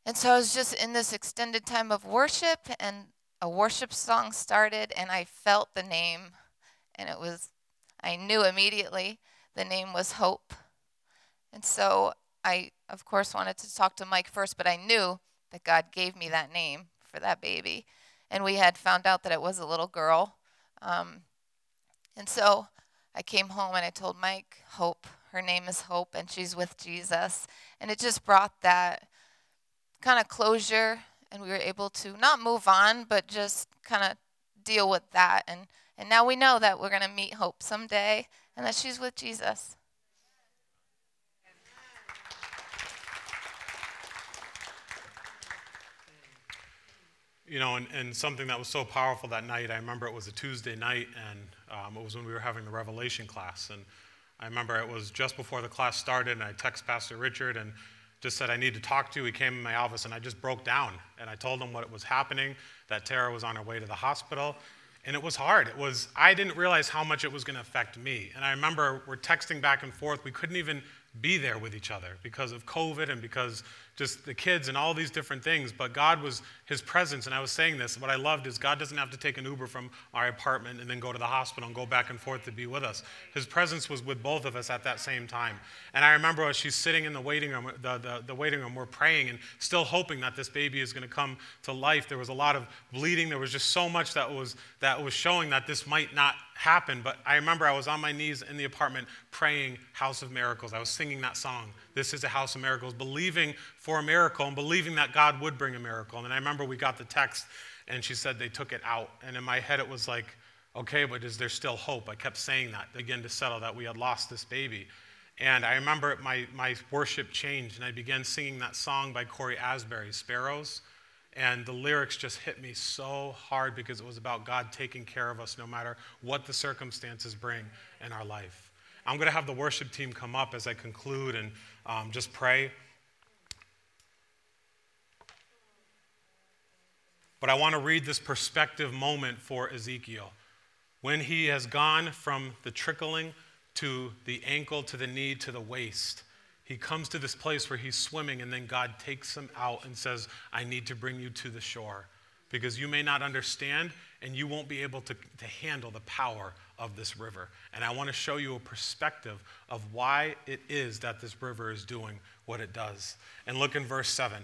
And so I was just in this extended time of worship, and a worship song started, and I felt the name, and it was, I knew immediately the name was Hope. And so I, of course, wanted to talk to Mike first, but I knew that God gave me that name for that baby. And we had found out that it was a little girl. Um, and so I came home and I told Mike, Hope, her name is Hope, and she's with Jesus. And it just brought that kind of closure, and we were able to not move on, but just kind of deal with that. And, and now we know that we're going to meet Hope someday and that she's with Jesus. You know, and, and something that was so powerful that night, I remember it was a Tuesday night, and um, it was when we were having the Revelation class. And I remember it was just before the class started, and I texted Pastor Richard and just said, I need to talk to you. He came in my office, and I just broke down. And I told him what was happening, that Tara was on her way to the hospital. And it was hard. It was, I didn't realize how much it was going to affect me. And I remember we're texting back and forth. We couldn't even be there with each other because of COVID and because just the kids and all these different things. But God was His presence, and I was saying this. What I loved is God doesn't have to take an Uber from our apartment and then go to the hospital and go back and forth to be with us. His presence was with both of us at that same time. And I remember as she's sitting in the waiting room, the, the, the waiting room, we're praying and still hoping that this baby is going to come to life. There was a lot of bleeding. There was just so much that was that was showing that this might not happen. But I remember I was on my knees in the apartment praying House of Miracles. I was singing that song. This is a house of miracles, believing for a miracle and believing that God would bring a miracle. And I remember we got the text and she said they took it out. And in my head, it was like, okay, but is there still hope? I kept saying that again to settle that we had lost this baby. And I remember my, my worship changed and I began singing that song by Cory Asbury, Sparrows. And the lyrics just hit me so hard because it was about God taking care of us no matter what the circumstances bring in our life. I'm going to have the worship team come up as I conclude and um, just pray. But I want to read this perspective moment for Ezekiel. When he has gone from the trickling to the ankle to the knee to the waist, he comes to this place where he's swimming, and then God takes him out and says, I need to bring you to the shore because you may not understand and you won't be able to, to handle the power of this river. And I want to show you a perspective of why it is that this river is doing what it does. And look in verse 7.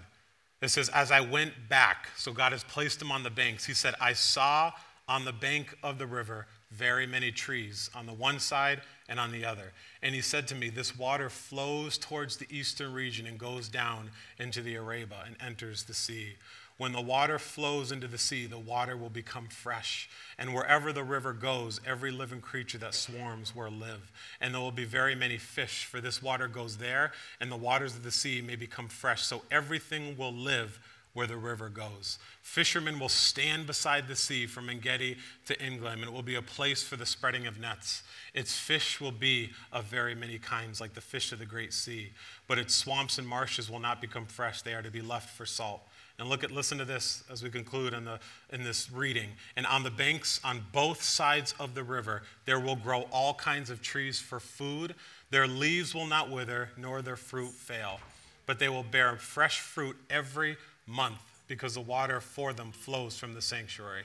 It says, As I went back, so God has placed him on the banks, he said, I saw on the bank of the river very many trees on the one side and on the other. And he said to me, This water flows towards the eastern region and goes down into the Arabah and enters the sea. When the water flows into the sea, the water will become fresh. And wherever the river goes, every living creature that swarms will live. And there will be very many fish, for this water goes there, and the waters of the sea may become fresh. So everything will live where the river goes. Fishermen will stand beside the sea from Engedi to Eneglaim, and it will be a place for the spreading of nets. Its fish will be of very many kinds, like the fish of the great sea. But its swamps and marshes will not become fresh, they are to be left for salt. And look at listen to this as we conclude in, the, in this reading. And on the banks on both sides of the river there will grow all kinds of trees for food. Their leaves will not wither, nor their fruit fail, but they will bear fresh fruit every month because the water for them flows from the sanctuary.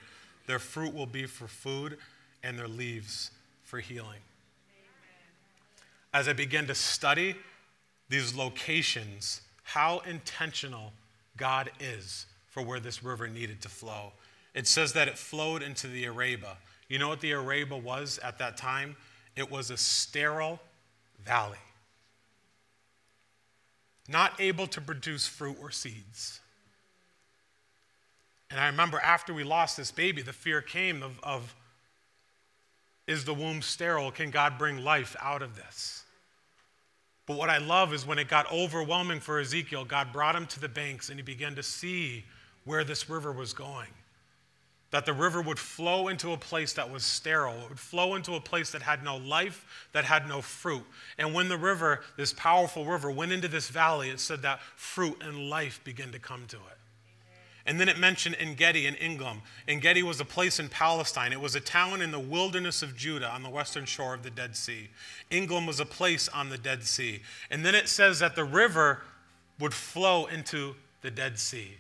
Their fruit will be for food, and their leaves for healing. As I begin to study these locations, how intentional God is for where this river needed to flow. It says that it flowed into the Arabah. You know what the Arabah was at that time? It was a sterile valley, not able to produce fruit or seeds. And I remember after we lost this baby, the fear came of, of is the womb sterile? Can God bring life out of this? But what I love is when it got overwhelming for Ezekiel, God brought him to the banks and he began to see where this river was going. That the river would flow into a place that was sterile, it would flow into a place that had no life, that had no fruit. And when the river, this powerful river, went into this valley, it said that fruit and life began to come to it. And then it mentioned Engedi and Eneglaim. Engedi was a place in Palestine. It was a town in the wilderness of Judah on the western shore of the Dead Sea. Eneglaim was a place on the Dead Sea. And then it says that the river would flow into the Dead Sea.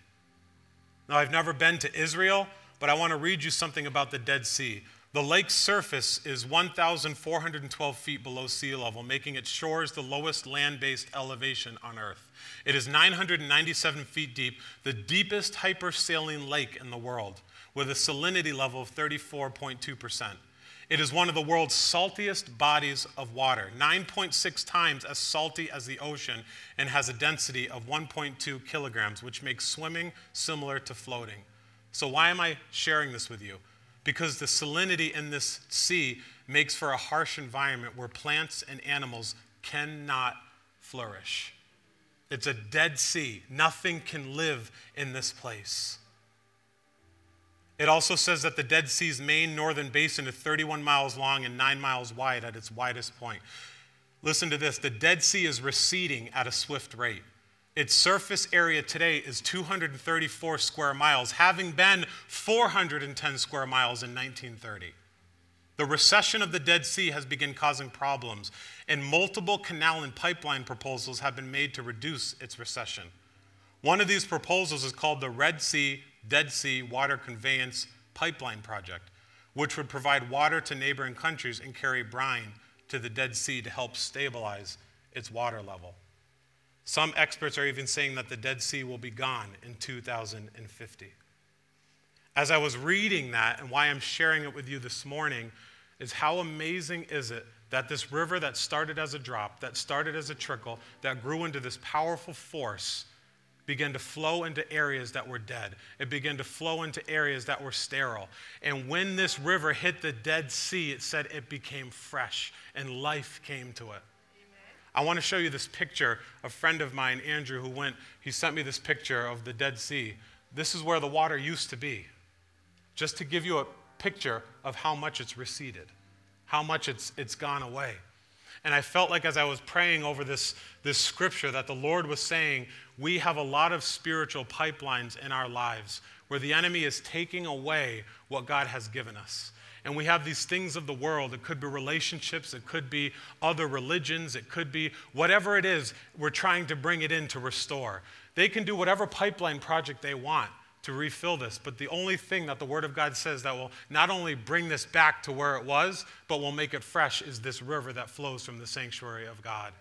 Now, I've never been to Israel, but I want to read you something about the Dead Sea. The lake's surface is 1,412 feet below sea level, making its shores the lowest land based elevation on Earth. It is 997 feet deep, the deepest hypersaline lake in the world, with a salinity level of 34.2%. It is one of the world's saltiest bodies of water, 9.6 times as salty as the ocean, and has a density of 1.2 kilograms, which makes swimming similar to floating. So, why am I sharing this with you? Because the salinity in this sea makes for a harsh environment where plants and animals cannot flourish. It's a dead sea. Nothing can live in this place. It also says that the Dead Sea's main northern basin is 31 miles long and 9 miles wide at its widest point. Listen to this the Dead Sea is receding at a swift rate. Its surface area today is 234 square miles, having been 410 square miles in 1930. The recession of the Dead Sea has begun causing problems, and multiple canal and pipeline proposals have been made to reduce its recession. One of these proposals is called the Red Sea Dead Sea Water Conveyance Pipeline Project, which would provide water to neighboring countries and carry brine to the Dead Sea to help stabilize its water level. Some experts are even saying that the Dead Sea will be gone in 2050. As I was reading that, and why I'm sharing it with you this morning, is how amazing is it that this river that started as a drop, that started as a trickle, that grew into this powerful force, began to flow into areas that were dead. It began to flow into areas that were sterile. And when this river hit the Dead Sea, it said it became fresh and life came to it. I want to show you this picture. A friend of mine, Andrew, who went, he sent me this picture of the Dead Sea. This is where the water used to be, just to give you a picture of how much it's receded, how much it's, it's gone away. And I felt like as I was praying over this, this scripture that the Lord was saying, we have a lot of spiritual pipelines in our lives where the enemy is taking away what God has given us and we have these things of the world. It could be relationships, it could be other religions, it could be whatever it is, we're trying to bring it in to restore. They can do whatever pipeline project they want to refill this, but the only thing that the Word of God says that will not only bring this back to where it was, but will make it fresh is this river that flows from the sanctuary of God.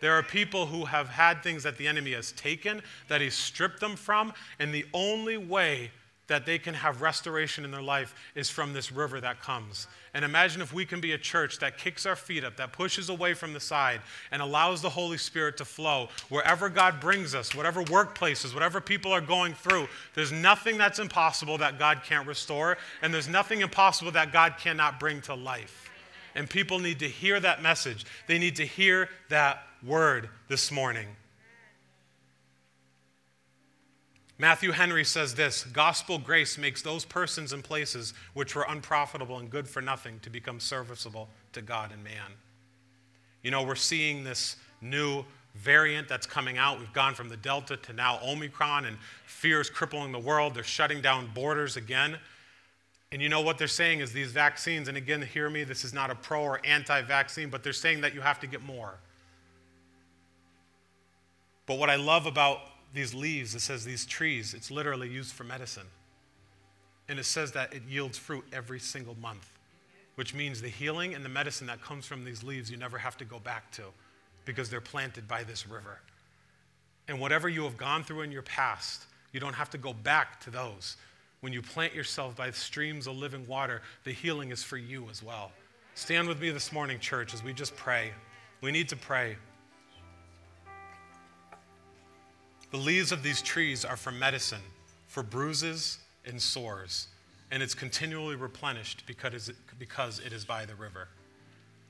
There are people who have had things that the enemy has taken, that he's stripped them from, and the only way that they can have restoration in their life is from this river that comes. And imagine if we can be a church that kicks our feet up, that pushes away from the side, and allows the Holy Spirit to flow wherever God brings us, whatever workplaces, whatever people are going through. There's nothing that's impossible that God can't restore, and there's nothing impossible that God cannot bring to life. And people need to hear that message, they need to hear that word this morning. Matthew Henry says this Gospel grace makes those persons and places which were unprofitable and good for nothing to become serviceable to God and man. You know, we're seeing this new variant that's coming out. We've gone from the Delta to now Omicron, and fear is crippling the world. They're shutting down borders again. And you know what they're saying is these vaccines, and again, hear me, this is not a pro or anti vaccine, but they're saying that you have to get more. But what I love about these leaves, it says these trees, it's literally used for medicine. And it says that it yields fruit every single month, which means the healing and the medicine that comes from these leaves you never have to go back to because they're planted by this river. And whatever you have gone through in your past, you don't have to go back to those. When you plant yourself by streams of living water, the healing is for you as well. Stand with me this morning, church, as we just pray. We need to pray. The leaves of these trees are for medicine, for bruises and sores, and it's continually replenished because it is by the river.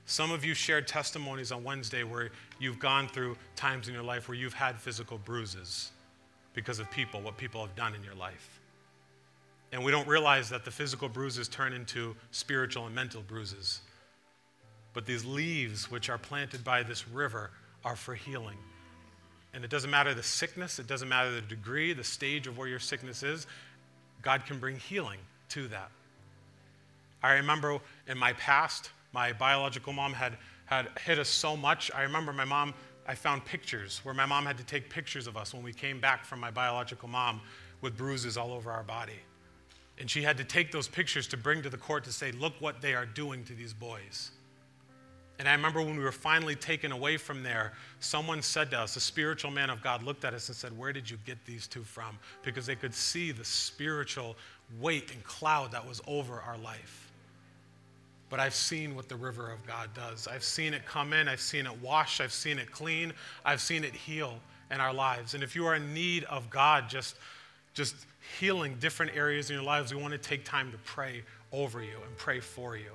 Some of you shared testimonies on Wednesday where you've gone through times in your life where you've had physical bruises because of people, what people have done in your life. And we don't realize that the physical bruises turn into spiritual and mental bruises. But these leaves, which are planted by this river, are for healing. And it doesn't matter the sickness, it doesn't matter the degree, the stage of where your sickness is, God can bring healing to that. I remember in my past, my biological mom had, had hit us so much. I remember my mom I found pictures where my mom had to take pictures of us when we came back from my biological mom with bruises all over our body. And she had to take those pictures to bring to the court to say, look what they are doing to these boys. And I remember when we were finally taken away from there, someone said to us, a spiritual man of God looked at us and said, Where did you get these two from? Because they could see the spiritual weight and cloud that was over our life. But I've seen what the river of God does. I've seen it come in, I've seen it wash, I've seen it clean, I've seen it heal in our lives. And if you are in need of God just, just healing different areas in your lives, we want to take time to pray over you and pray for you.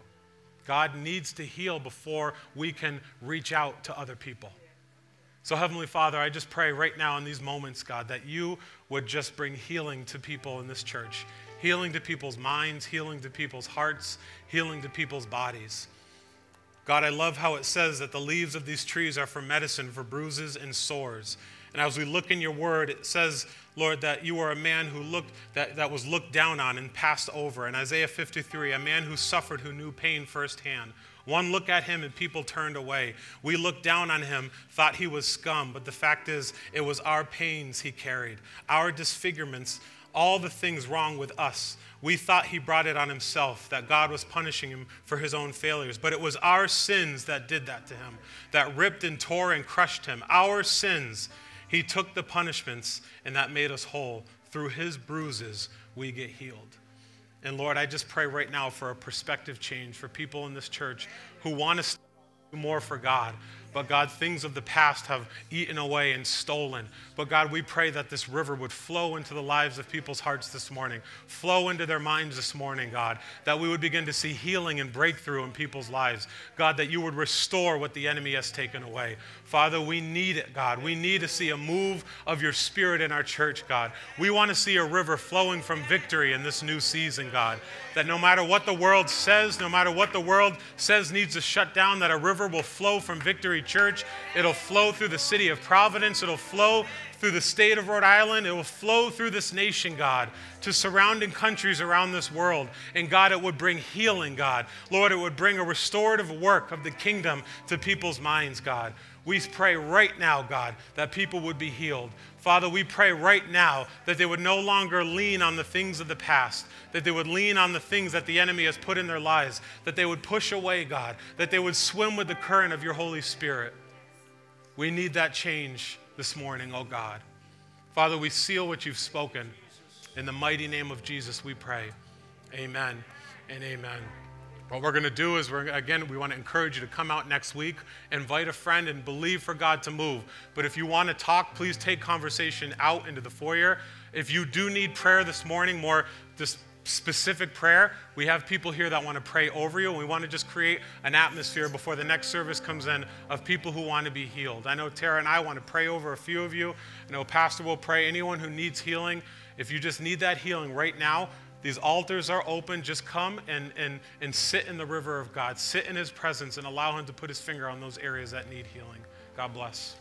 God needs to heal before we can reach out to other people. So, Heavenly Father, I just pray right now in these moments, God, that you would just bring healing to people in this church healing to people's minds, healing to people's hearts, healing to people's bodies. God, I love how it says that the leaves of these trees are for medicine, for bruises and sores. And as we look in your word, it says, Lord, that you are a man who looked that, that was looked down on and passed over. In Isaiah 53, a man who suffered, who knew pain firsthand. One look at him and people turned away. We looked down on him, thought he was scum, but the fact is, it was our pains he carried, our disfigurements all the things wrong with us. We thought he brought it on himself, that God was punishing him for his own failures. But it was our sins that did that to him, that ripped and tore and crushed him. Our sins. He took the punishments, and that made us whole. Through his bruises, we get healed. And Lord, I just pray right now for a perspective change for people in this church who want to do more for God, but God, things of the past have eaten away and stolen. But God, we pray that this river would flow into the lives of people's hearts this morning, flow into their minds this morning, God, that we would begin to see healing and breakthrough in people's lives. God, that you would restore what the enemy has taken away. Father, we need it, God. We need to see a move of your spirit in our church, God. We want to see a river flowing from victory in this new season, God. That no matter what the world says, no matter what the world says needs to shut down, that a river will flow from victory Church. It'll flow through the city of Providence. It'll flow through the state of Rhode Island. It will flow through this nation, God, to surrounding countries around this world. And God, it would bring healing, God. Lord, it would bring a restorative work of the kingdom to people's minds, God. We pray right now, God, that people would be healed. Father, we pray right now that they would no longer lean on the things of the past, that they would lean on the things that the enemy has put in their lives, that they would push away, God, that they would swim with the current of your Holy Spirit. We need that change this morning, oh God. Father, we seal what you've spoken. In the mighty name of Jesus, we pray. Amen and amen. What we're going to do is, we're, again, we want to encourage you to come out next week, invite a friend, and believe for God to move. But if you want to talk, please take conversation out into the foyer. If you do need prayer this morning, more this specific prayer, we have people here that want to pray over you, and we want to just create an atmosphere before the next service comes in of people who want to be healed. I know Tara and I want to pray over a few of you. I know Pastor will pray. Anyone who needs healing, if you just need that healing right now, these altars are open. Just come and, and, and sit in the river of God. Sit in his presence and allow him to put his finger on those areas that need healing. God bless.